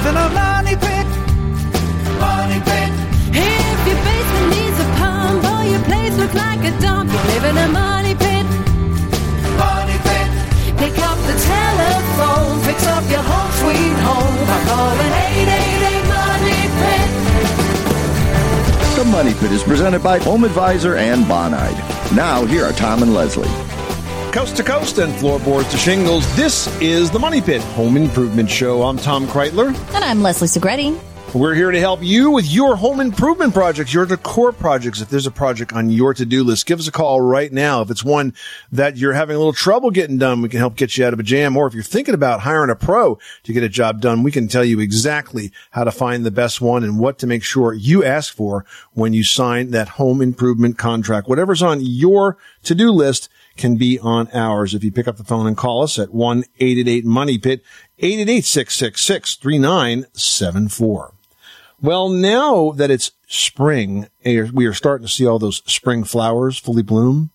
live in a money pit. Money pit. If your basement needs a pump or your place looks like a dump, you live in a money pit. Money pit. Pick up the telephone, fix up your home sweet home by calling 888 Money Pit. The Money Pit is presented by Home Advisor and Bonide. Now, here are Tom and Leslie. Coast to coast and floorboards to shingles. This is the Money Pit Home Improvement Show. I'm Tom Kraeutler. And I'm Leslie Segrete. We're here to help you with your home improvement projects, your decor projects. If there's a project on your to-do list, give us a call right now. If it's one that you're having a little trouble getting done, we can help get you out of a jam. Or if you're thinking about hiring a pro to get a job done, we can tell you exactly how to find the best one and what to make sure you ask for when you sign that home improvement contract. Whatever's on your to-do list can be on ours. If you pick up the phone and call us at 1-888-MONEY-PIT, 888-666-3974. Well, now that it's spring, eh, we are starting to see all those spring flowers fully bloom.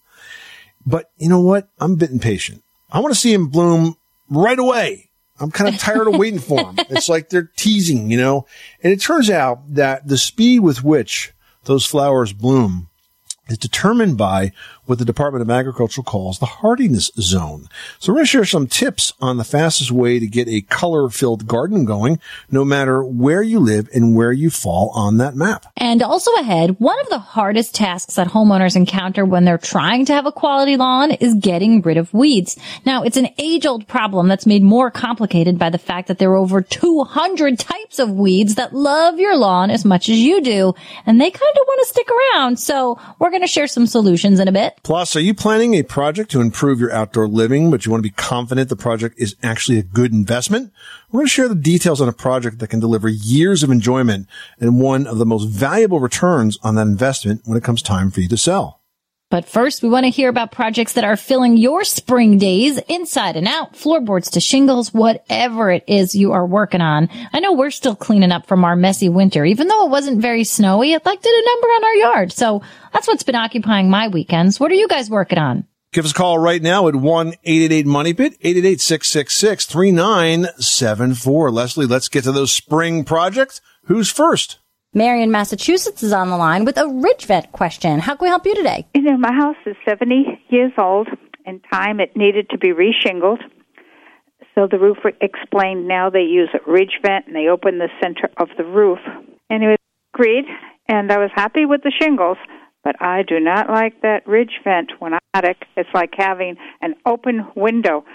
But you know what? I'm a bit impatient. I want to see them bloom right away. I'm kind of tired of waiting for them. It's like they're teasing, you know? And it turns out that the speed with which those flowers bloom is determined by what the Department of Agriculture calls the hardiness zone. So we're going to share some tips on the fastest way to get a color filled garden going, no matter where you live and where you fall on that map. And also ahead, one of the hardest tasks that homeowners encounter when they're trying to have a quality lawn is getting rid of weeds. Now, it's an age-old problem that's made more complicated by the fact that there are over 200 types of weeds that love your lawn as much as you do, and they kind of want to stick around. So we're going to share some solutions in a bit. Plus, are you planning a project to improve your outdoor living, but you want to be confident the project is actually a good investment? We're going to share the details on a project that can deliver years of enjoyment and one of the most valuable returns on that investment when it comes time for you to sell. But first, we want to hear about projects that are filling your spring days inside and out, floorboards to shingles, whatever it is you are working on. I know we're still cleaning up from our messy winter. Even though it wasn't very snowy, it like did a number on our yard. So that's what's been occupying my weekends. What are you guys working on? Give us a call right now at 1-888-MONEY-PIT, 888-666-3974. Leslie, let's get to those spring projects. Who's first? Marion, Massachusetts is on the line with a ridge vent question. How can we help you today? You know, my house is 70 years old. In time, it needed to be reshingled. So the roofer explained now they use a ridge vent and they open the center of the roof. Anyway, agreed, and I was happy with the shingles, but I do not like that ridge vent when I'm attic. It's like having an open window.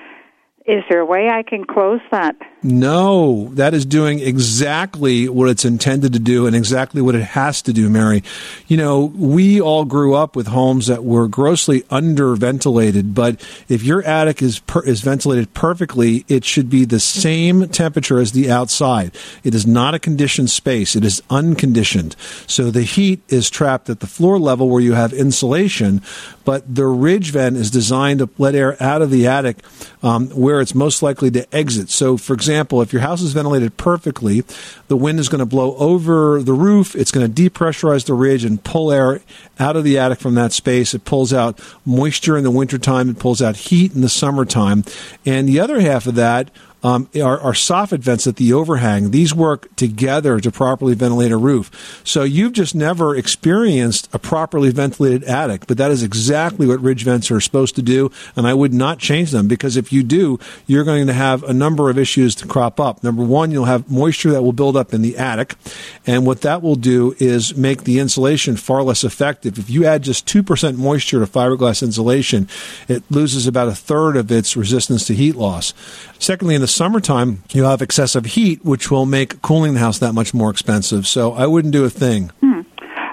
Is there a way I can close that? No, that is doing exactly what it's intended to do and exactly what it has to do, Mary. You know, we all grew up with homes that were grossly underventilated, but if your attic is per- is ventilated perfectly, it should be the same temperature as the outside. It is not a conditioned space, it is unconditioned. So the heat is trapped at the floor level where you have insulation, but the ridge vent is designed to let air out of the attic um, where it's most likely to exit. So, for example, if your house is ventilated perfectly, the wind is going to blow over the roof. It's going to depressurize the ridge and pull air out of the attic from that space. It pulls out moisture in the wintertime. It pulls out heat in the summertime. And the other half of that um, are, are soffit vents at the overhang. These work together to properly ventilate a roof. So you've just never experienced a properly ventilated attic, but that is exactly what ridge vents are supposed to do. And I would not change them because if you do, you're going to have a number of issues to crop up. Number one, you'll have moisture that will build up in the attic. And what that will do is make the insulation far less effective. If you add just 2% moisture to fiberglass insulation, it loses about a third of its resistance to heat loss. Secondly, in the summertime, you have excessive heat, which will make cooling the house that much more expensive. So I wouldn't do a thing.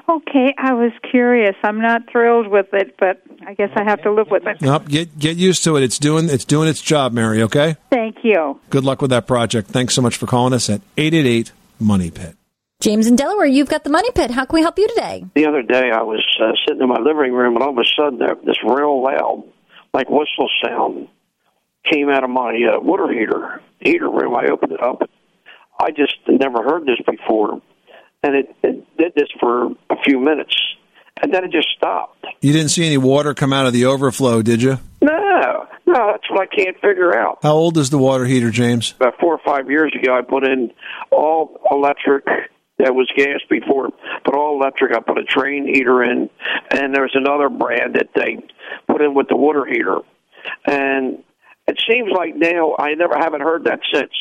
Okay, I was curious. I'm not thrilled with it, but I guess I have to live with it. Nope, get get used to it. It's doing it's doing its job, Mary. Okay. Thank you. Good luck with that project. Thanks so much for calling us at eight eight eight Money Pit. James in Delaware, you've got the money pit. How can we help you today? The other day, I was uh, sitting in my living room, and all of a sudden, there, this real loud, like whistle sound, came out of my uh, water heater heater room. I opened it up. I just never heard this before, and it, it did this for a few minutes, and then it just stopped. You didn't see any water come out of the overflow, did you? No, No, that's what I can't figure out. How old is the water heater, James? About four or five years ago, I put in all electric. That was gas before, but all electric. I put a train heater in, and there's another brand that they put in with the water heater. And it seems like now I never haven't heard that since.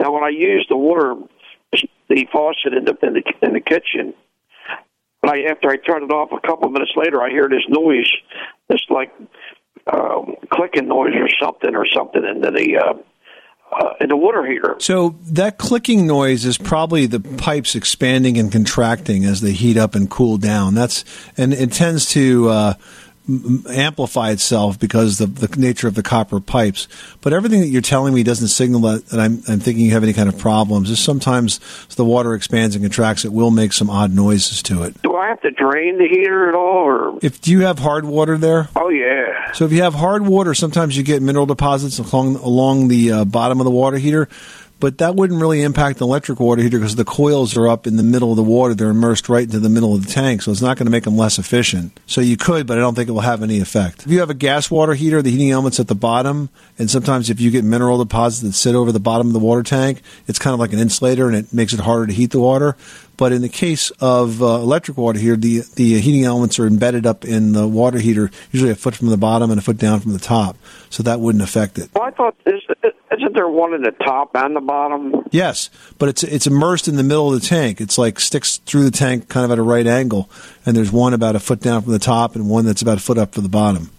Now, when I use the water, the faucet in the in the, in the kitchen, I after I turn it off a couple of minutes later, I hear this noise, this like um, clicking noise or something or something into the uh, uh, in the water heater. So that clicking noise is probably the pipes expanding and contracting as they heat up and cool down. That's and it tends to uh, amplify itself because of the nature of the copper pipes. But everything that you're telling me doesn't signal that, that I'm, I'm thinking you have any kind of problems. Just sometimes as the water expands and contracts, it will make some odd noises to it. Do I have to drain the heater at all, or If do you have hard water there? oh yeah, So if you have hard water, sometimes you get mineral deposits along along the uh, bottom of the water heater, but that wouldn't really impact the electric water heater because the coils are up in the middle of the water. They're immersed right into the middle of the tank, so it's not going to make them less efficient. So you could, but I don't think it will have any effect. If you have a gas water heater, the heating element's at the bottom, and sometimes if you get mineral deposits that sit over the bottom of the water tank, it's kind of like an insulator and it makes it harder to heat the water. But in the case of uh, electric water heater, the the heating elements are embedded up in the water heater, usually a foot from the bottom and a foot down from the top, so that wouldn't affect it. well I thought is isn't there one in the top and the bottom? Yes, but it's it's immersed in the middle of the tank. It's like sticks through the tank, kind of at a right angle, and there's one about a foot down from the top and one that's about a foot up from the bottom.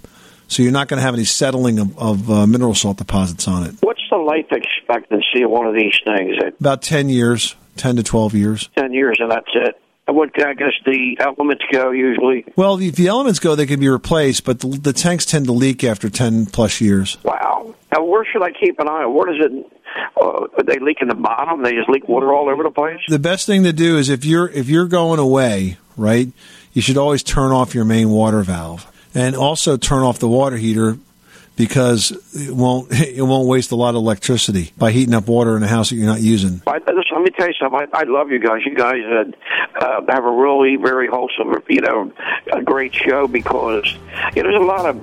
So you're not going to have any settling of, of uh, mineral salt deposits on it. What's the life expectancy of one of these things? About ten years, ten to twelve years. ten years, and that's it. What I guess the elements go usually. Well, if the elements go, they can be replaced, but the, the tanks tend to leak after ten plus years. Wow. Now, where should I keep an eye? on? Where does it? Uh, they leak in the bottom. They just leak water all over the place. The best thing to do is if you're if you're going away, right? You should always turn off your main water valve, and also turn off the water heater because it won't it won't waste a lot of electricity by heating up water in a house that you're not using. I, listen, let me tell you something. I, I love you guys. You guys uh, uh, have a really very wholesome, you know, a great show because you know, there's a lot of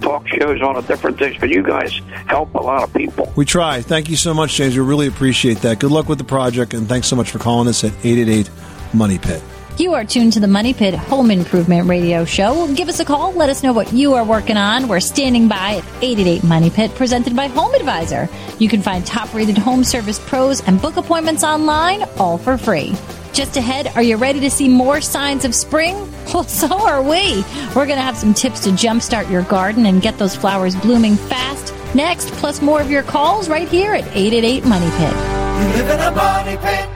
talk shows on different things, but you guys help a lot of people. We try. Thank you so much, James. We really appreciate that. Good luck with the project, and thanks so much for calling us at eight eight eight Money Pit. You are tuned to the Money Pit Home Improvement Radio Show. Give us a call. Let us know what you are working on. We're standing by at 888 Money Pit, presented by Home Advisor. You can find top rated home service pros and book appointments online, all for free. Just ahead, are you ready to see more signs of spring? Well, so are we. We're going to have some tips to jumpstart your garden and get those flowers blooming fast. Next, plus more of your calls right here at 888 Money Pit. You live in a money pit.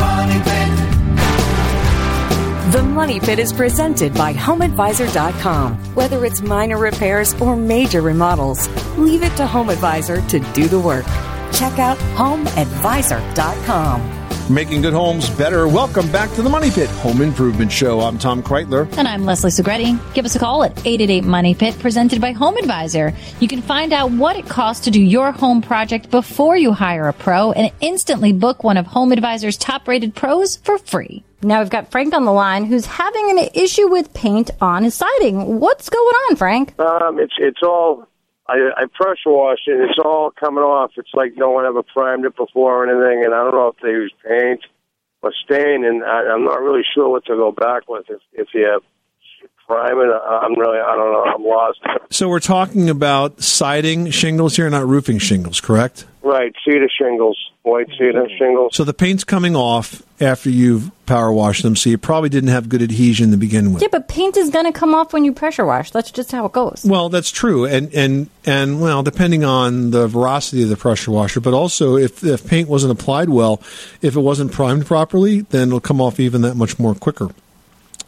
Money pit. The Money Pit is presented by HomeAdvisor.com. Whether it's minor repairs or major remodels, leave it to HomeAdvisor to do the work. Check out HomeAdvisor.com. Making good homes better. Welcome back to the Money Pit Home Improvement Show. I'm Tom Kraeutler. And I'm Leslie Segrete. Give us a call at 888 Money Pit, presented by Home Advisor. You can find out what it costs to do your home project before you hire a pro and instantly book one of Home Advisor's top rated pros for free. Now we've got Frank on the line who's having an issue with paint on his siding. What's going on, Frank? Um, it's it's all I, I pressure washed it. It's all coming off. It's like no one ever primed it before or anything. And I don't know if they use paint or stain, and I, I'm not really sure what to go back with. If if you have prime it, I'm really I don't know. I'm lost. So we're talking about siding shingles here, not roofing shingles, correct? Right, cedar shingles, white cedar shingles. So the paint's coming off after you've power washed them, so you probably didn't have good adhesion to begin with. Yeah, but paint is going to come off when you pressure wash. That's just how it goes. Well, that's true, and and and well, depending on the veracity of the pressure washer, but also if if paint wasn't applied well, if it wasn't primed properly, then it'll come off even that much more quicker.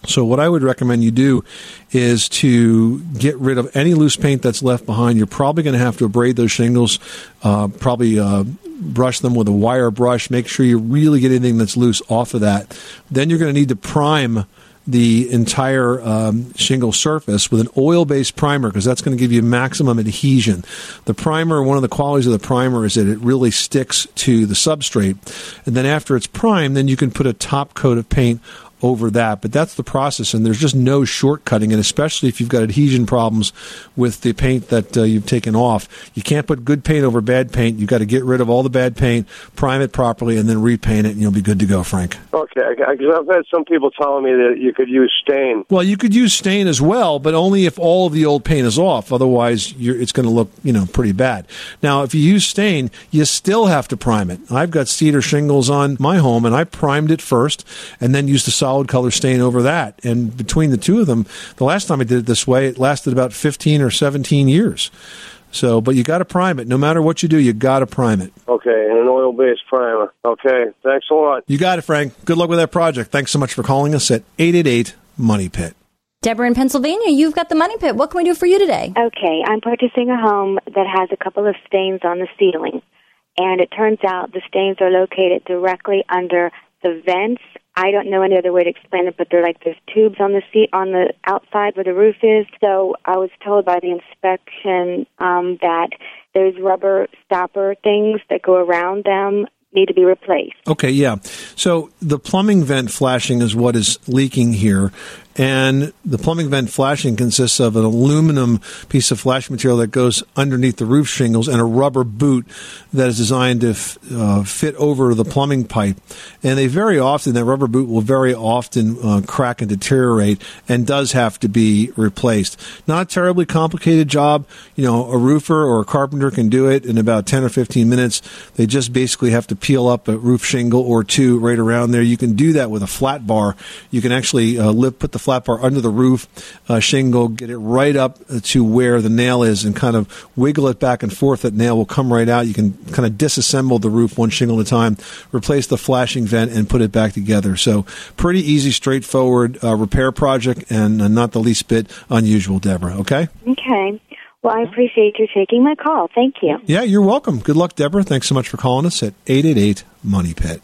So what I would recommend you do is to get rid of any loose paint that's left behind. You're probably going to have to abrade those shingles, uh, probably uh, brush them with a wire brush. Make sure you really get anything that's loose off of that. Then you're going to need to prime the entire um, shingle surface with an oil-based primer because that's going to give you maximum adhesion. The primer, one of the qualities of the primer is that it really sticks to the substrate, and then after it's primed, then you can put a top coat of paint over that. But that's the process, and there's just no shortcutting. And especially if you've got adhesion problems with the paint that uh, you've taken off, you can't put good paint over bad paint. You've got to get rid of all the bad paint, prime it properly, and then repaint it, and you'll be good to go, Frank. Okay, because I've had some people telling me that you could use stain. Well, you could use stain as well, but only if all of the old paint is off. Otherwise, you're, it's going to look, you know, pretty bad. Now, if you use stain, you still have to prime it. I've got cedar shingles on my home, and I primed it first, and then used a solid color stain over that. And between the two of them, the last time I did it this way, it lasted about 15 or 17 years. So, but you got to prime it. No matter what you do, you got to prime it. Okay, and an oil-based primer. Okay, thanks a lot. You got it, Frank. Good luck with that project. Thanks so much for calling us at 888 Money Pit. Deborah in Pennsylvania, you've got the money pit. What can we do for you today? Okay, I'm purchasing a home that has a couple of stains on the ceiling. And it turns out the stains are located directly under the vents. I don't know any other way to explain it, but they're like there's tubes on the seat on the outside where the roof is. So I was told by the inspection um, that there's rubber stopper things that go around them need to be replaced. Okay, yeah. So the plumbing vent flashing is what is leaking here. And the plumbing vent flashing consists of an aluminum piece of flash material that goes underneath the roof shingles and a rubber boot that is designed to f- uh, fit over the plumbing pipe. And they very often, that rubber boot will very often uh, crack and deteriorate and does have to be replaced. Not a terribly complicated job. You know, a roofer or a carpenter can do it in about 10 or 15 minutes. They just basically have to peel up a roof shingle or two right around there. You can do that with a flat bar. You can actually uh, lift, put the flat bar under the roof uh, shingle, get it right up to where the nail is, and kind of wiggle it back and forth. That nail will come right out. You can kind of disassemble the roof one shingle at a time, replace the flashing vent, and put it back together. So pretty easy, straightforward uh, repair project, and uh, not the least bit unusual, Deborah. Okay. Okay. Well, I appreciate you taking my call. Thank you. Yeah, you're welcome. Good luck, Deborah. Thanks so much for calling us at 888 Money Pit.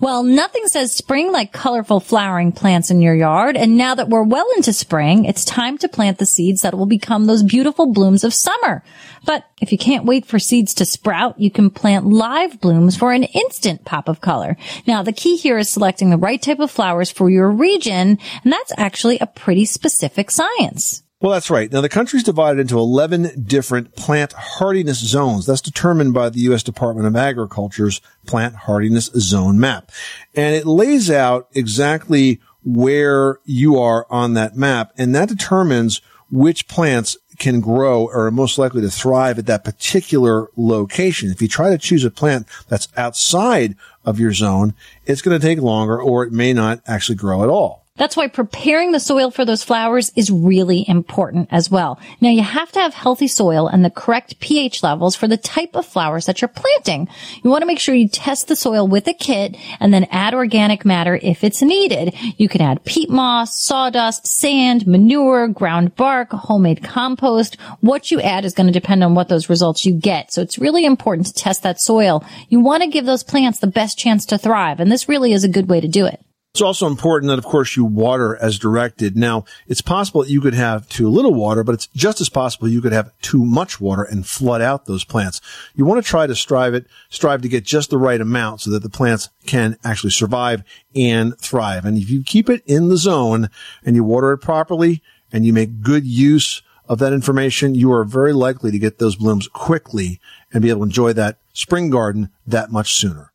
Well, nothing says spring like colorful flowering plants in your yard. And now that we're well into spring, it's time to plant the seeds that will become those beautiful blooms of summer. But if you can't wait for seeds to sprout, you can plant live blooms for an instant pop of color. Now, the key here is selecting the right type of flowers for your region. And that's actually a pretty specific science. Well, that's right. Now, the country's divided into 11 different plant hardiness zones. That's determined by the U.S. Department of Agriculture's plant hardiness zone map. And it lays out exactly where you are on that map. And that determines which plants can grow or are most likely to thrive at that particular location. If you try to choose a plant that's outside of your zone, it's going to take longer or it may not actually grow at all. That's why preparing the soil for those flowers is really important as well. Now you have to have healthy soil and the correct pH levels for the type of flowers that you're planting. You want to make sure you test the soil with a kit and then add organic matter if it's needed. You can add peat moss, sawdust, sand, manure, ground bark, homemade compost. What you add is going to depend on what those results you get. So it's really important to test that soil. You want to give those plants the best chance to thrive and this really is a good way to do it. It's also important that, of course, you water as directed. Now, it's possible that you could have too little water, but it's just as possible you could have too much water and flood out those plants. You want to try to strive it, strive to get just the right amount so that the plants can actually survive and thrive. And if you keep it in the zone and you water it properly and you make good use of that information, you are very likely to get those blooms quickly and be able to enjoy that spring garden that much sooner.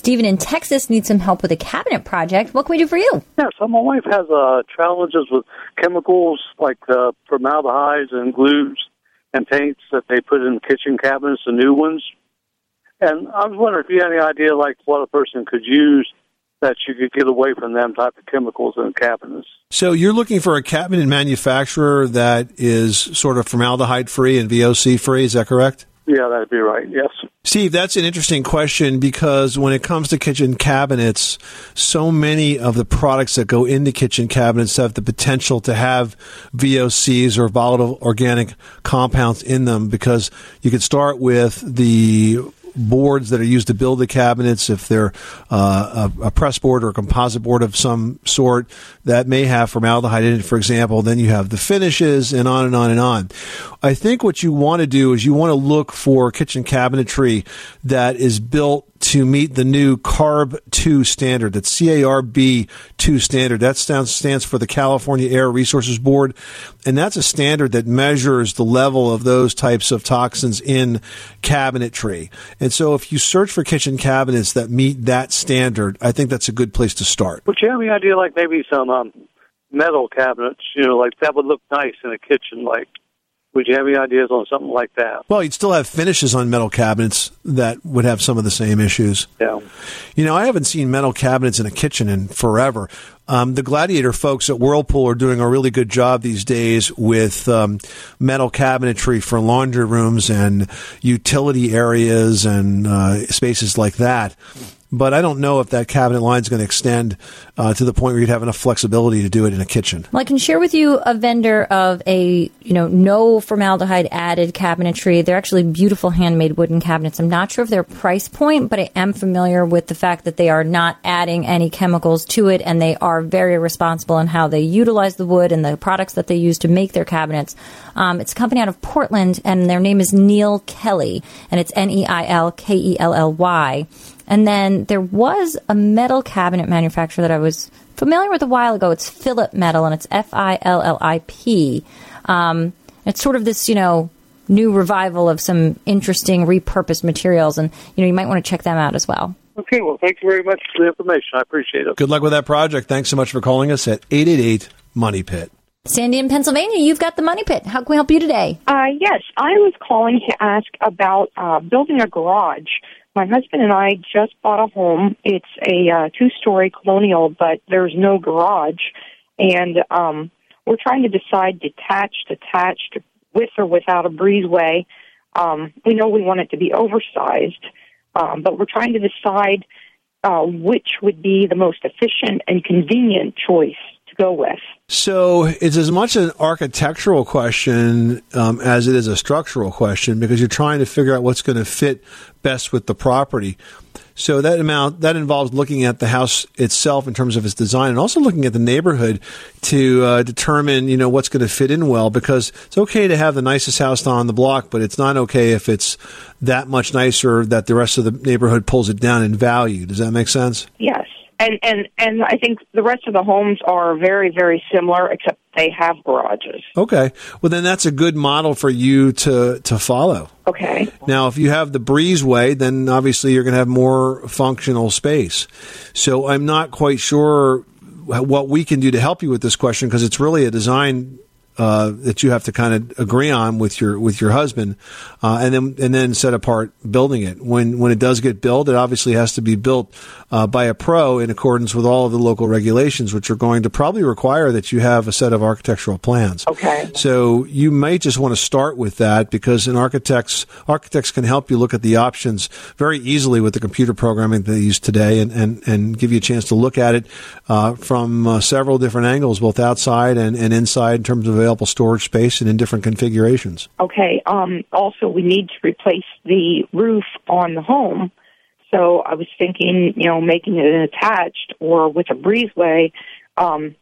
Stephen in Texas needs some help with a cabinet project. What can we do for you? Yeah, so my wife has uh, challenges with chemicals like uh, formaldehydes and glues and paints that they put in kitchen cabinets, the new ones. And I was wondering if you had any idea, like what a person could use that you could get away from them type of chemicals in cabinets. So you're looking for a cabinet manufacturer that is sort of formaldehyde free and VOC free. Is that correct? Yeah, that'd be right. Yes. Steve, that's an interesting question because when it comes to kitchen cabinets, so many of the products that go into kitchen cabinets have the potential to have VOCs or volatile organic compounds in them because you could start with the boards that are used to build the cabinets, if they're uh, a, a, press board or a composite board of some sort that may have formaldehyde in it, for example, then you have the finishes and on and on and on. I think what you want to do is you want to look for kitchen cabinetry that is built to meet the new CARB 2 standard. That's CARB 2 standard. That stands, for the California Air Resources Board. And that's a standard that measures the level of those types of toxins in cabinetry. And so if you search for kitchen cabinets that meet that standard, I think that's a good place to start. Would you have any idea, like maybe some um, metal cabinets, you know, like that would look nice in a kitchen, like would you have any ideas on something like that? Well, you'd still have finishes on metal cabinets that would have some of the same issues. Yeah. You know, I haven't seen metal cabinets in a kitchen in forever. Um, the Gladiator folks at Whirlpool are doing a really good job these days with um, metal cabinetry for laundry rooms and utility areas and uh, spaces like that but I don't know if that cabinet line is going to extend uh, to the point where you'd have enough flexibility to do it in a kitchen. Well, I can share with you a vendor of a you know no formaldehyde added cabinetry. They're actually beautiful handmade wooden cabinets. I'm not sure of their price point, but I am familiar with the fact that they are not adding any chemicals to it, and they are very responsible in how they utilize the wood and the products that they use to make their cabinets. Um, it's a company out of Portland, and their name is Neil Kelly, and it's N E I L K E L L Y. And then there was a metal cabinet manufacturer that I was familiar with a while ago. It's Philip Metal, and it's F I L L I P. Um, it's sort of this, you know, new revival of some interesting repurposed materials, and you know, you might want to check them out as well. Okay, well, thank you very much for the information. I appreciate it. Good luck with that project. Thanks so much for calling us at 888 Money Pit. Sandy in Pennsylvania, you've got the Money Pit. How can we help you today? Uh, yes, I was calling to ask about uh, building a garage. My husband and I just bought a home. It's a uh, two-story colonial, but there's no garage, and um, we're trying to decide detached, attached, with or without a breezeway. Um, we know we want it to be oversized, um, but we're trying to decide uh, which would be the most efficient and convenient choice to go with. So it's as much an architectural question um, as it is a structural question because you're trying to figure out what's going to fit best with the property. So that amount that involves looking at the house itself in terms of its design, and also looking at the neighborhood to uh, determine you know what's going to fit in well. Because it's okay to have the nicest house on the block, but it's not okay if it's that much nicer that the rest of the neighborhood pulls it down in value. Does that make sense? Yes and and and I think the rest of the homes are very very similar, except they have garages. Okay, well then that's a good model for you to to follow. Okay. Now, if you have the breezeway, then obviously you're going to have more functional space. So I'm not quite sure what we can do to help you with this question because it's really a design uh, that you have to kind of agree on with your with your husband, uh, and then and then set apart building it. When when it does get built, it obviously has to be built uh, by a pro in accordance with all of the local regulations, which are going to probably require that you have a set of architectural plans. Okay. So you might just want to start with that because an architects architects can help you look at the options very easily with the computer programming they use today, and and, and give you a chance to look at it uh, from uh, several different angles, both outside and, and inside in terms of available storage space and in different configurations. Okay. Um, also, we need to replace the roof on the home. So I was thinking, you know, making it attached or with a breezeway, um,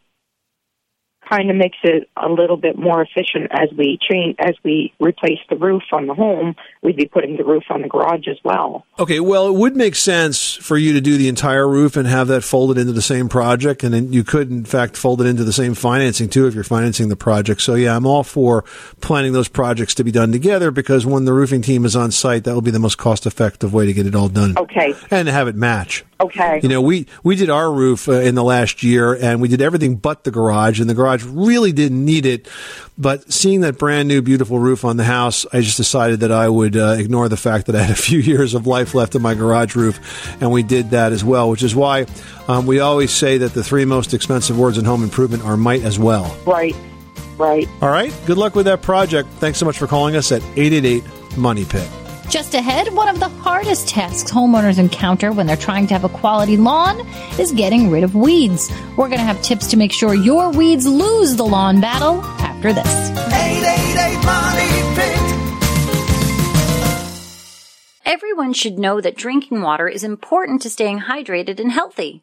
kind of makes it a little bit more efficient as we change as we replace the roof on the home. We'd be putting the roof on the garage as well. Okay, well, it would make sense for you to do the entire roof and have that folded into the same project, and then you could, in fact, fold it into the same financing too if you're financing the project. So, yeah, I'm all for planning those projects to be done together because when the roofing team is on site, that will be the most cost-effective way to get it all done. Okay, and have it match. Okay. You know, we we did our roof uh, in the last year, and we did everything but the garage, and the garage really didn't need it. But seeing that brand new, beautiful roof on the house, I just decided that I would uh, ignore the fact that I had a few years of life left in my garage roof, and we did that as well. Which is why um, we always say that the three most expensive words in home improvement are might as well. Right. Right. All right. Good luck with that project. Thanks so much for calling us at eight eight eight Money Pit. Just ahead, one of the hardest tasks homeowners encounter when they're trying to have a quality lawn is getting rid of weeds. We're going to have tips to make sure your weeds lose the lawn battle after this. 888 Money Pit. Everyone should know that drinking water is important to staying hydrated and healthy.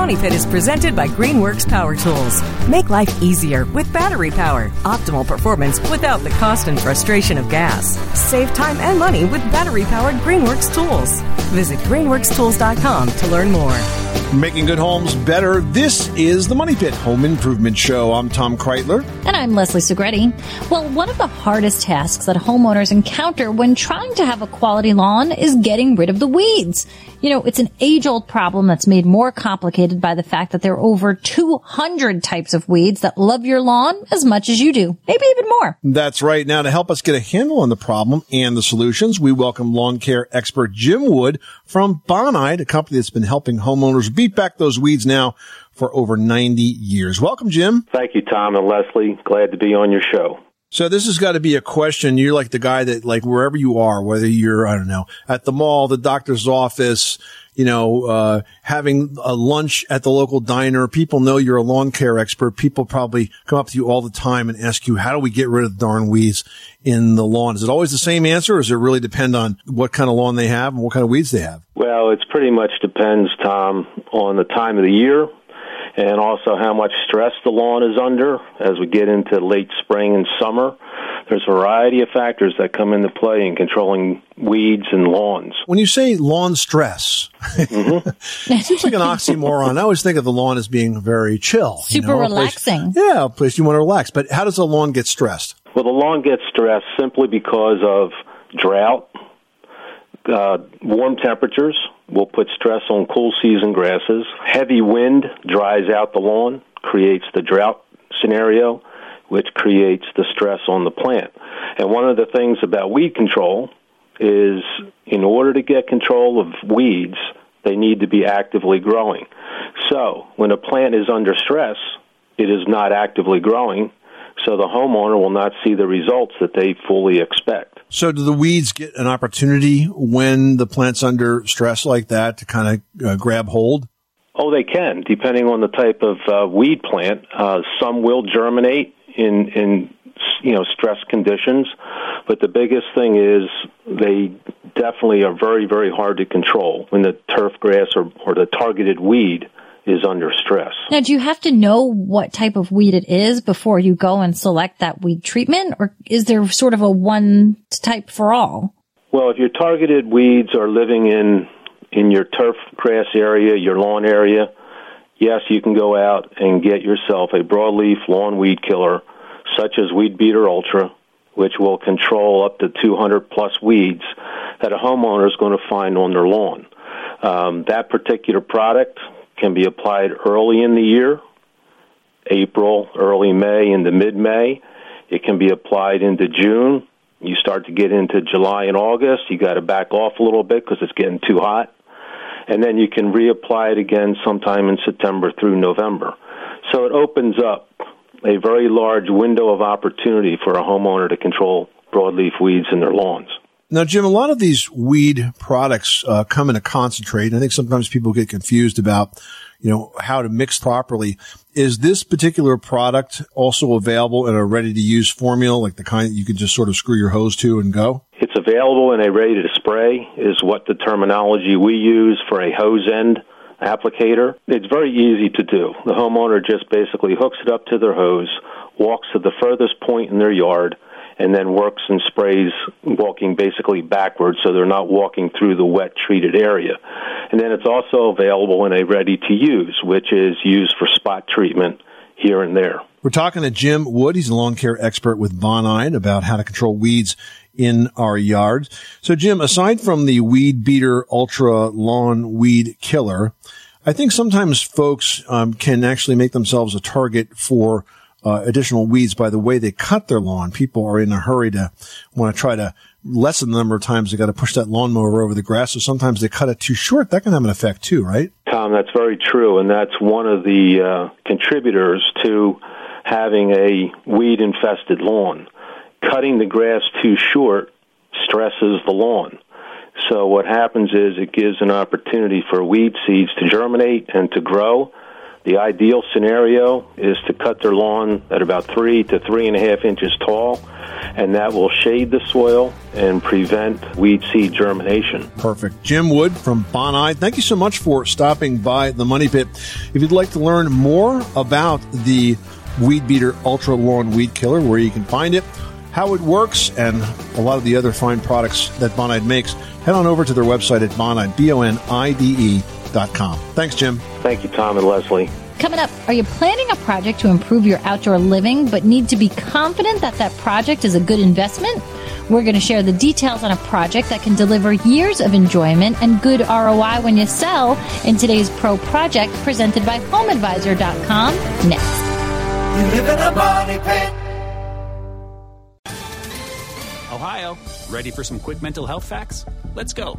Money Pit is presented by Greenworks Power Tools. Make life easier with battery power. Optimal performance without the cost and frustration of gas. Save time and money with battery powered Greenworks tools. Visit greenworkstools.com to learn more. Making good homes better. This is the Money Pit Home Improvement Show. I'm Tom Kraeutler. And I'm Leslie Segrete. Well, one of the hardest tasks that homeowners encounter when trying to have a quality lawn is getting rid of the weeds. You know, it's an age old problem that's made more complicated by the fact that there are over 200 types of weeds that love your lawn as much as you do. Maybe even more. That's right. Now, to help us get a handle on the problem and the solutions, we welcome lawn care expert Jim Wood from Bonide, a company that's been helping homeowners beat back those weeds now for over 90 years. Welcome, Jim. Thank you, Tom and Leslie. Glad to be on your show. So this has got to be a question. You're like the guy that, like, wherever you are, whether you're, I don't know, at the mall, the doctor's office, you know, uh, having a lunch at the local diner, people know you're a lawn care expert. People probably come up to you all the time and ask you, how do we get rid of the darn weeds in the lawn? Is it always the same answer or does it really depend on what kind of lawn they have and what kind of weeds they have? Well, it's pretty much depends, Tom, on the time of the year and also how much stress the lawn is under as we get into late spring and summer. There's a variety of factors that come into play in controlling weeds and lawns. When you say lawn stress, mm-hmm. it seems like an oxymoron. I always think of the lawn as being very chill. you Super know, a place- relaxing. yeah, a place you want to relax. But how does the lawn get stressed? Well, the lawn gets stressed simply because of drought, uh, warm temperatures will put stress on cool season grasses. Heavy wind dries out the lawn, creates the drought scenario, which creates the stress on the plant. And one of the things about weed control is in order to get control of weeds, they need to be actively growing. So when a plant is under stress, it is not actively growing, so the homeowner will not see the results that they fully expect. So do the weeds get an opportunity when the plant's under stress like that to kind of uh, grab hold? Oh, they can, depending on the type of uh, weed plant. Uh, some will germinate in in you know stress conditions, but the biggest thing is they definitely are very very hard to control when the turf grass or, or the targeted weed is under stress. Now, do you have to know what type of weed it is before you go and select that weed treatment, or is there sort of a one type for all? Well, if your targeted weeds are living in in your turf grass area, your lawn area, yes, you can go out and get yourself a broadleaf lawn weed killer, such as Weed Beater Ultra, which will control up to 200 plus weeds that a homeowner is going to find on their lawn. Um, that particular product can be applied early in the year, April, early May, into mid May. It can be applied into June. You start to get into July and August. You got to back off a little bit because it's getting too hot. And then you can reapply it again sometime in September through November. So it opens up a very large window of opportunity for a homeowner to control broadleaf weeds in their lawns. Now, Jim, a lot of these weed products uh, come in a concentrate. and I think sometimes people get confused about, you know, how to mix properly. Is this particular product also available in a ready to use formula, like the kind that you can just sort of screw your hose to and go? It's available in a ready to spray, is what the terminology we use for a hose end applicator. It's very easy to do. The homeowner just basically hooks it up to their hose, walks to the furthest point in their yard, and then works and sprays walking basically backwards so they're not walking through the wet treated area. And then it's also available in a ready to use, which is used for spot treatment here and there. We're talking to Jim Wood. He's a lawn care expert with Bonide about how to control weeds in our yards. So Jim, aside from the Weed Beater Ultra Lawn Weed Killer, I think sometimes folks um, can actually make themselves a target for uh, additional weeds by the way they cut their lawn. People are in a hurry to want to try to lessen the number of times they got to push that lawnmower over the grass. So sometimes they cut it too short. That can have an effect too, right? Tom, that's very true, and that's one of the uh, contributors to having a weed infested lawn. Cutting the grass too short stresses the lawn. So what happens is it gives an opportunity for weed seeds to germinate and to grow the ideal scenario is to cut their lawn at about three to three and a half inches tall, and that will shade the soil and prevent weed seed germination. Perfect. Jim Wood from Bonide, thank you so much for stopping by the Money Pit. If you'd like to learn more about the Weed Beater Ultra Lawn Weed Killer, where you can find it, how it works, and a lot of the other fine products that Bonide makes, head on over to their website at Bonide, B-O-N-I-D-E dot com. Thanks, Jim. Thank you, Tom and Leslie. Coming up, are you planning a project to improve your outdoor living but need to be confident that that project is a good investment? We're going to share the details on a project that can deliver years of enjoyment and good ROI when you sell in today's Pro Project presented by HomeAdvisor.com next. You live in a money pit. Ohio, ready for some quick mental health facts? Let's go.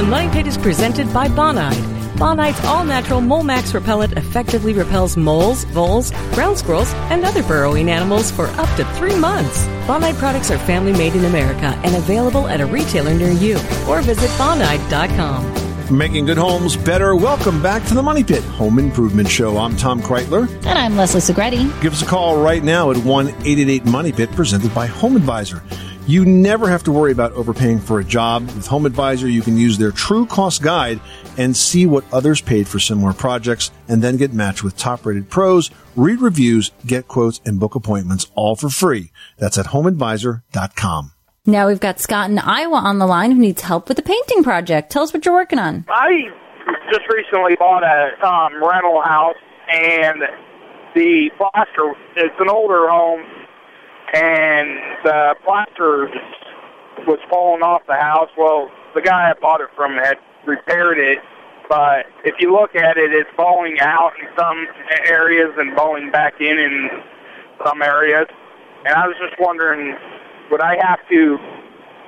The Money Pit is presented by Bonide. Bonide's all natural Molemax repellent effectively repels moles, voles, ground squirrels, and other burrowing animals for up to three months. Bonide products are family made in America and available at a retailer near you or visit Bonide.com. Making good homes better. Welcome back to the Money Pit Home Improvement Show. I'm Tom Kraeutler. And I'm Leslie Segrete. Give us a call right now at 1 888 Money Pit, presented by Home Advisor. You never have to worry about overpaying for a job. With Home Advisor, you can use their true cost guide and see what others paid for similar projects, and then get matched with top rated pros, read reviews, get quotes, and book appointments all for free. That's at homeadvisor.com. Now we've got Scott in Iowa on the line who needs help with a painting project. Tell us what you're working on. I just recently bought a um, rental house, and the plaster, it's an older home, and the plaster was falling off the house. Well, the guy I bought it from had repaired it, but if you look at it, it's falling out in some areas and falling back in in some areas. And I was just wondering, would I have to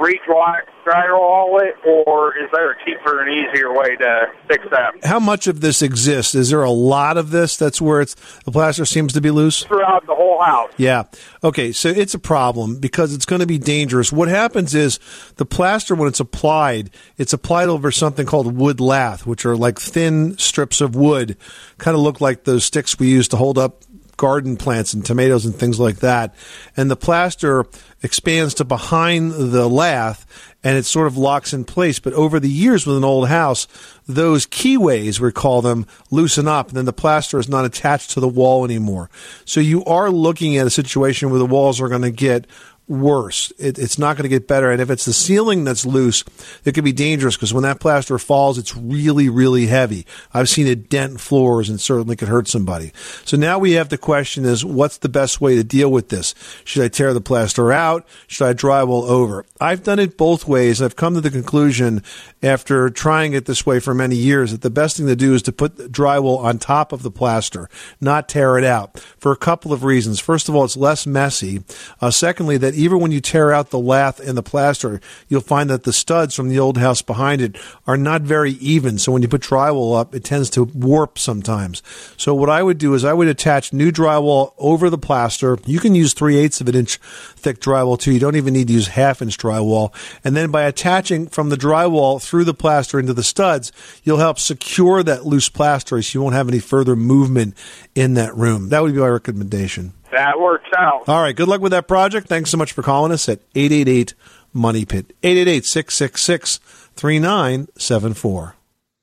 re-dry drywall it, or is there a cheaper and easier way to fix that? How much of this exists? Is there a lot of this that's where it's the plaster seems to be loose? Throughout the whole house. Yeah. Okay. So it's a problem because it's going to be dangerous. What happens is the plaster, when it's applied, it's applied over something called wood lath, which are like thin strips of wood, kind of look like those sticks we use to hold up garden plants and tomatoes and things like that. And the plaster expands to behind the lath and it sort of locks in place. But over the years with an old house, those keyways, we call them, loosen up and then the plaster is not attached to the wall anymore. So you are looking at a situation where the walls are going to get worse. It, it's not going to get better. And if it's the ceiling that's loose, it could be dangerous because when that plaster falls, it's really, really heavy. I've seen it dent floors and certainly could hurt somebody. So now we have the question is what's the best way to deal with this? Should I tear the plaster out? Should I drywall over? I've done it both ways. I've come to the conclusion after trying it this way for many years that the best thing to do is to put drywall on top of the plaster, not tear it out for a couple of reasons. First of all, it's less messy. Uh, secondly, that even when you tear out the lath and the plaster, you'll find that the studs from the old house behind it are not very even. So when you put drywall up, it tends to warp sometimes. So what I would do is I would attach new drywall over the plaster. You can use three eighths of an inch thick drywall too. You don't even need to use half inch drywall. And then by attaching from the drywall through the plaster into the studs, you'll help secure that loose plaster so you won't have any further movement in that room. That would be my recommendation. That works out. All right. Good luck with that project. Thanks so much for calling us at 888 Money Pit. 888 666 3974.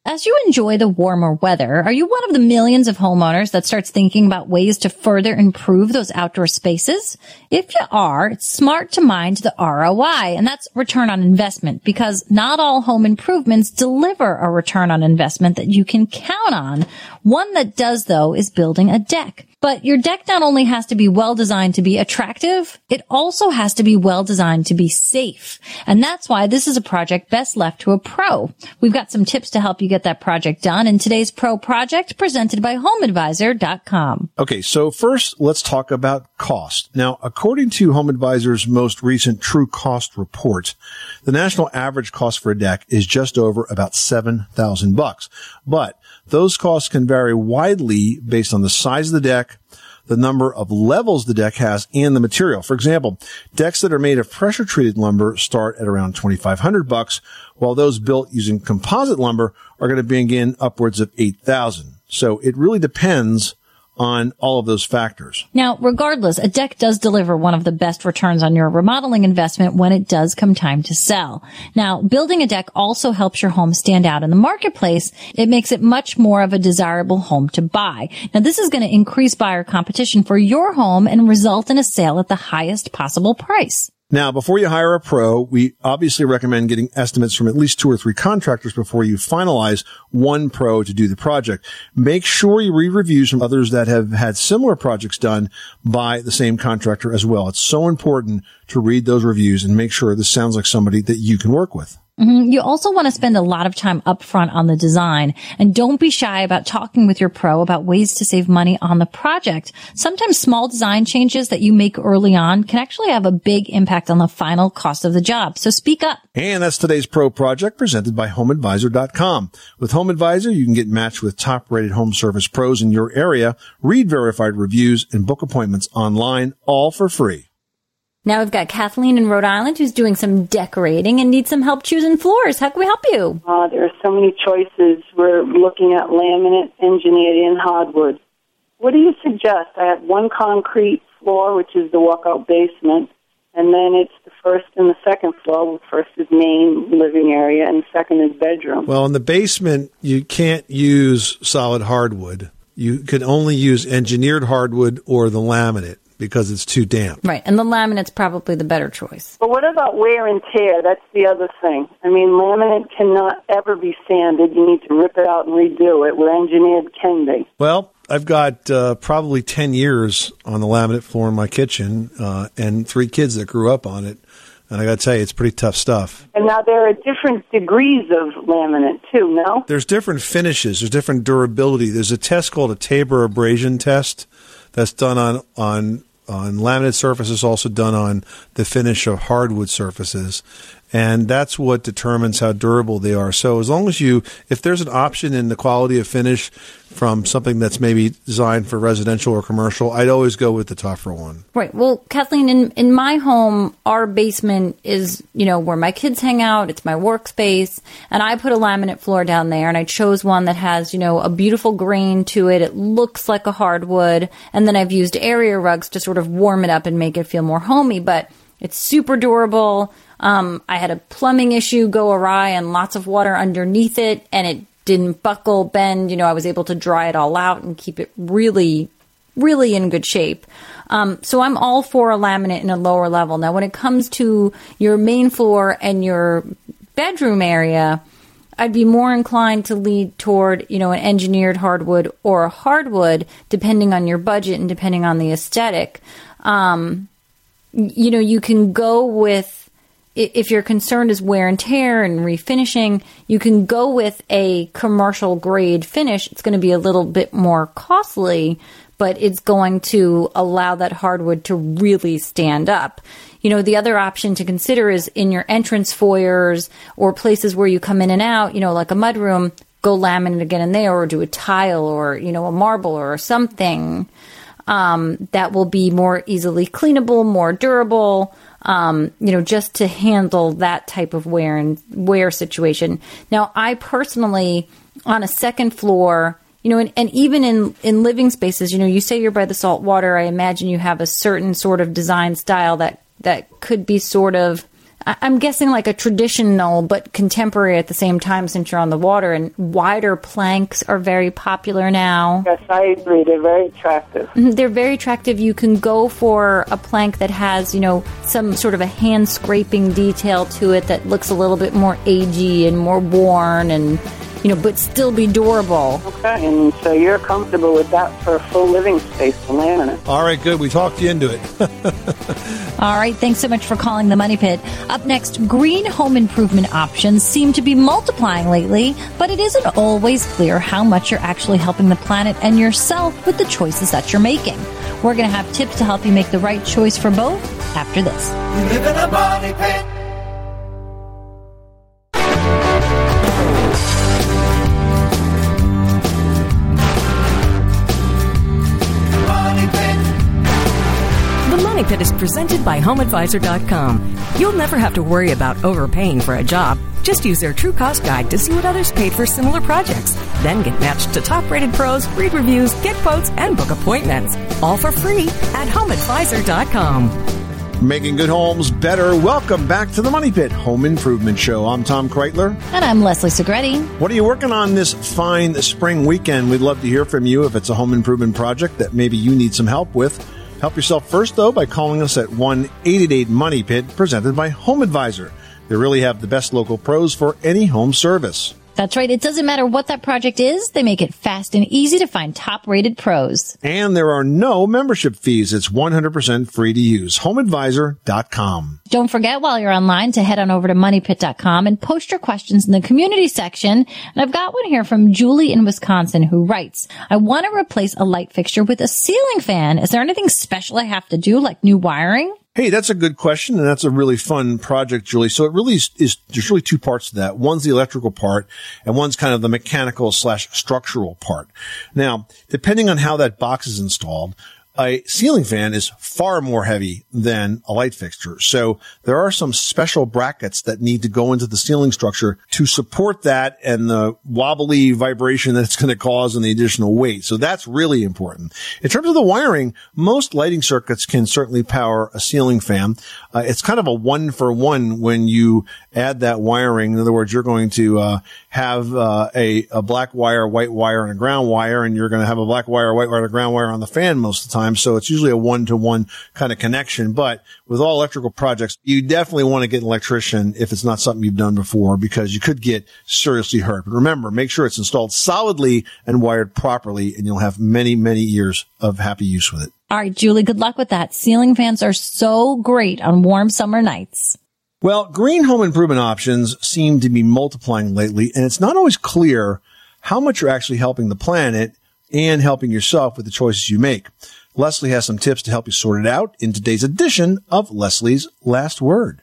As you enjoy the warmer weather, are you one of the millions of homeowners that starts thinking about ways to further improve those outdoor spaces? If you are, it's smart to mind the ROI, and that's return on investment, because not all home improvements deliver a return on investment that you can count on. One that does, though, is building a deck. But your deck not only has to be well designed to be attractive, it also has to be well designed to be safe. And that's why this is a project best left to a pro. We've got some tips to help you get that project done in today's pro project presented by homeadvisor.com. Okay, so first let's talk about cost. Now, according to HomeAdvisor's most recent true cost report, the national average cost for a deck is just over about 7,000 bucks. But those costs can vary widely based on the size of the deck, the number of levels the deck has, and the material. For example, decks that are made of pressure treated lumber start at around 2500 bucks, while those built using composite lumber are going to begin upwards of 8000. So it really depends on all of those factors. Now, regardless, a deck does deliver one of the best returns on your remodeling investment when it does come time to sell. Now, building a deck also helps your home stand out in the marketplace. It makes it much more of a desirable home to buy. Now, this is going to increase buyer competition for your home and result in a sale at the highest possible price. Now, before you hire a pro, we obviously recommend getting estimates from at least two or three contractors before you finalize one pro to do the project. Make sure you read reviews from others that have had similar projects done by the same contractor as well. It's so important to read those reviews and make sure this sounds like somebody that you can work with. Mhm. You also want to spend a lot of time upfront on the design and don't be shy about talking with your pro about ways to save money on the project. Sometimes small design changes that you make early on can actually have a big impact on the final cost of the job. So speak up. And that's today's pro project presented by homeadvisor.com. With Home Advisor, you can get matched with top rated home service pros in your area, read verified reviews and book appointments online, all for free. Now we've got Kathleen in Rhode Island who's doing some decorating and needs some help choosing floors. How can we help you? Uh, there are so many choices. We're looking at laminate, engineered, and hardwood. What do you suggest? I have one concrete floor, which is the walkout basement, and then it's the first and the second floor. The First is main living area, and second is bedroom. Well, in the basement, you can't use solid hardwood. You can only use engineered hardwood or the laminate because it's too damp. Right, and the laminate's probably the better choice. But what about wear and tear? That's the other thing. I mean, laminate cannot ever be sanded. You need to rip it out and redo it, where engineered can be. Well, I've got uh, probably 10 years on the laminate floor in my kitchen uh, and three kids that grew up on it. And I got to tell you, it's pretty tough stuff. And now there are different degrees of laminate, too, no? There's different finishes, there's different durability. There's a test called a Taber abrasion test that's done on, on on laminate surfaces, also done on the finish of hardwood surfaces. And that's what determines how durable they are. So as long as you, if there's an option in the quality of finish from something that's maybe designed for residential or commercial, I'd always go with the tougher one. Right. Well, Kathleen, in in my home, our basement is you know where my kids hang out. It's my workspace, and I put a laminate floor down there, and I chose one that has you know a beautiful grain to it. It looks like a hardwood, and then I've used area rugs to sort of warm it up and make it feel more homey. But it's super durable. Um, I had a plumbing issue go awry and lots of water underneath it, and it didn't buckle, bend. You know, I was able to dry it all out and keep it really, really in good shape. Um, so I'm all for a laminate in a lower level. Now, when it comes to your main floor and your bedroom area, I'd be more inclined to lead toward, you know, an engineered hardwood or a hardwood, depending on your budget and depending on the aesthetic. Um, you know, you can go with if your concern is wear and tear and refinishing, you can go with a commercial grade finish. It's going to be a little bit more costly, but it's going to allow that hardwood to really stand up. You know, the other option to consider is in your entrance foyers or places where you come in and out, you know, like a mudroom, go laminate again in there or do a tile or, you know, a marble or something um, that will be more easily cleanable, more durable um, you know, just to handle that type of wear and wear situation. Now, I personally, on a second floor, you know, and, and even in, in living spaces, you know, you say you're by the salt water. I imagine you have a certain sort of design style that, that could be sort of I'm guessing like a traditional but contemporary at the same time since you're on the water. And wider planks are very popular now. Yes, I agree. They're very attractive. Mhm, They're very attractive. You can go for a plank that has, you know, some sort of a hand scraping detail to it that looks a little bit more agey and more worn and, you know, but still be durable. Okay, and so you're comfortable with that for a full living space, the laminate. All right, good. We talked you into it. All right, thanks so much for calling the Money Pit. Up next, green home improvement options seem to be multiplying lately, but it isn't always clear how much you're actually helping the planet and yourself with the choices that you're making. We're going to have tips to help you make the right choice for both after this. The Money Pit is presented by HomeAdvisor.com. You'll never have to worry about overpaying for a job. Just use their true cost guide to see what others paid for similar projects. Then get matched to top rated pros, read reviews, get quotes, and book appointments. All for free at HomeAdvisor.com. Making good homes better. Welcome back to the Money Pit Home Improvement Show. I'm Tom Kraeutler. And I'm Leslie Segrete. What are you working on this fine spring weekend? We'd love to hear from you if it's a home improvement project that maybe you need some help with. Help yourself first, though, by calling us at 1 888 Money Pit, presented by Home Advisor. They really have the best local pros for any home service. That's right. It doesn't matter what that project is. They make it fast and easy to find top rated pros. And there are no membership fees. It's 100% free to use. HomeAdvisor.com. Don't forget while you're online to head on over to moneypit.com and post your questions in the community section. And I've got one here from Julie in Wisconsin who writes, I want to replace a light fixture with a ceiling fan. Is there anything special I have to do, like new wiring? Hey, that's a good question, and that's a really fun project, Julie. So it really is, is there's really two parts to that. One's the electrical part, and one's kind of the mechanical slash structural part. Now, depending on how that box is installed, a ceiling fan is far more heavy than a light fixture. So there are some special brackets that need to go into the ceiling structure to support that and the wobbly vibration that it's going to cause and the additional weight. So that's really important. In terms of the wiring, most lighting circuits can certainly power a ceiling fan. Uh, it's kind of a one for one when you add that wiring. In other words, you're going to uh, have uh, a, a black wire, white wire, and a ground wire, and you're going to have a black wire, white wire, and a ground wire on the fan most of the time. So it's usually a one to one kind of connection. But with all electrical projects, you definitely want to get an electrician if it's not something you've done before because you could get seriously hurt. But remember, make sure it's installed solidly and wired properly, and you'll have many, many years of happy use with it. All right, Julie, good luck with that. Ceiling fans are so great on warm summer nights. Well, green home improvement options seem to be multiplying lately, and it's not always clear how much you're actually helping the planet and helping yourself with the choices you make. Leslie has some tips to help you sort it out in today's edition of Leslie's Last Word.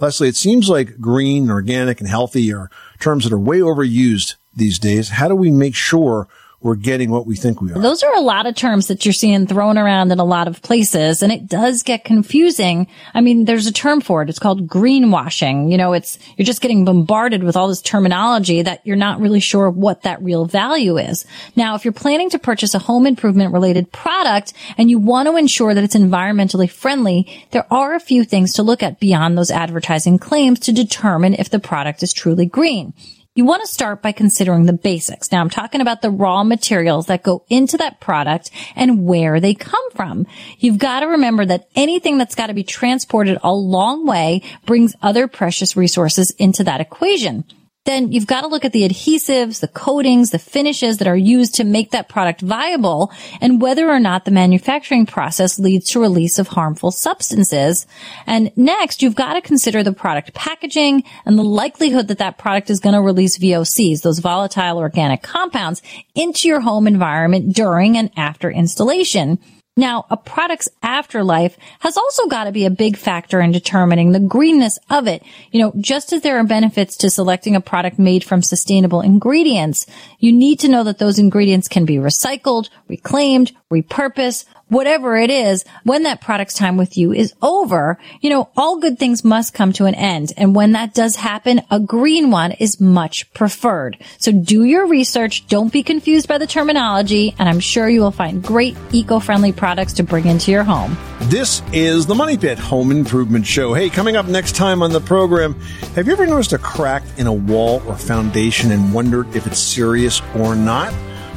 Leslie, it seems like green, organic, and healthy are terms that are way overused these days. How do we make sure we're getting what we think we are? Those are a lot of terms that you're seeing thrown around in a lot of places and it does get confusing. I mean, there's a term for it. It's called greenwashing. You know, it's, you're just getting bombarded with all this terminology that you're not really sure what that real value is. Now, if you're planning to purchase a home improvement related product and you want to ensure that it's environmentally friendly, there are a few things to look at beyond those advertising claims to determine if the product is truly green. You want to start by considering the basics. Now I'm talking about the raw materials that go into that product and where they come from. You've got to remember that anything that's got to be transported a long way brings other precious resources into that equation then you've got to look at the adhesives, the coatings, the finishes that are used to make that product viable and whether or not the manufacturing process leads to release of harmful substances. And next, you've got to consider the product packaging and the likelihood that that product is going to release VOCs, those volatile organic compounds, into your home environment during and after installation. Now, a product's afterlife has also got to be a big factor in determining the greenness of it. You know, just as there are benefits to selecting a product made from sustainable ingredients, you need to know that those ingredients can be recycled, reclaimed, repurposed, whatever it is, when that product's time with you is over, you know, all good things must come to an end. And when that does happen, a green one is much preferred. So do your research. Don't be confused by the terminology. And I'm sure you will find great eco-friendly products to bring into your home. This is the Money Pit Home Improvement Show. Hey, coming up next time on the program, have you ever noticed a crack in a wall or foundation and wondered if it's serious or not?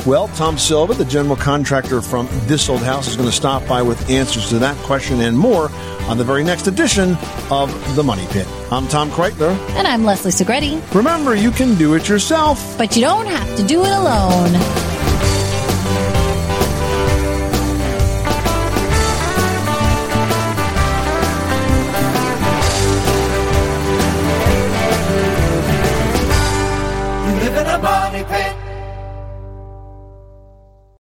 Well, Tom Silva, the general contractor from This Old House, is going to stop by with answers to that question and more on the very next edition of The Money Pit. I'm Tom Kraeutler. And I'm Leslie Segrete. Remember, you can do it yourself. But you don't have to do it alone.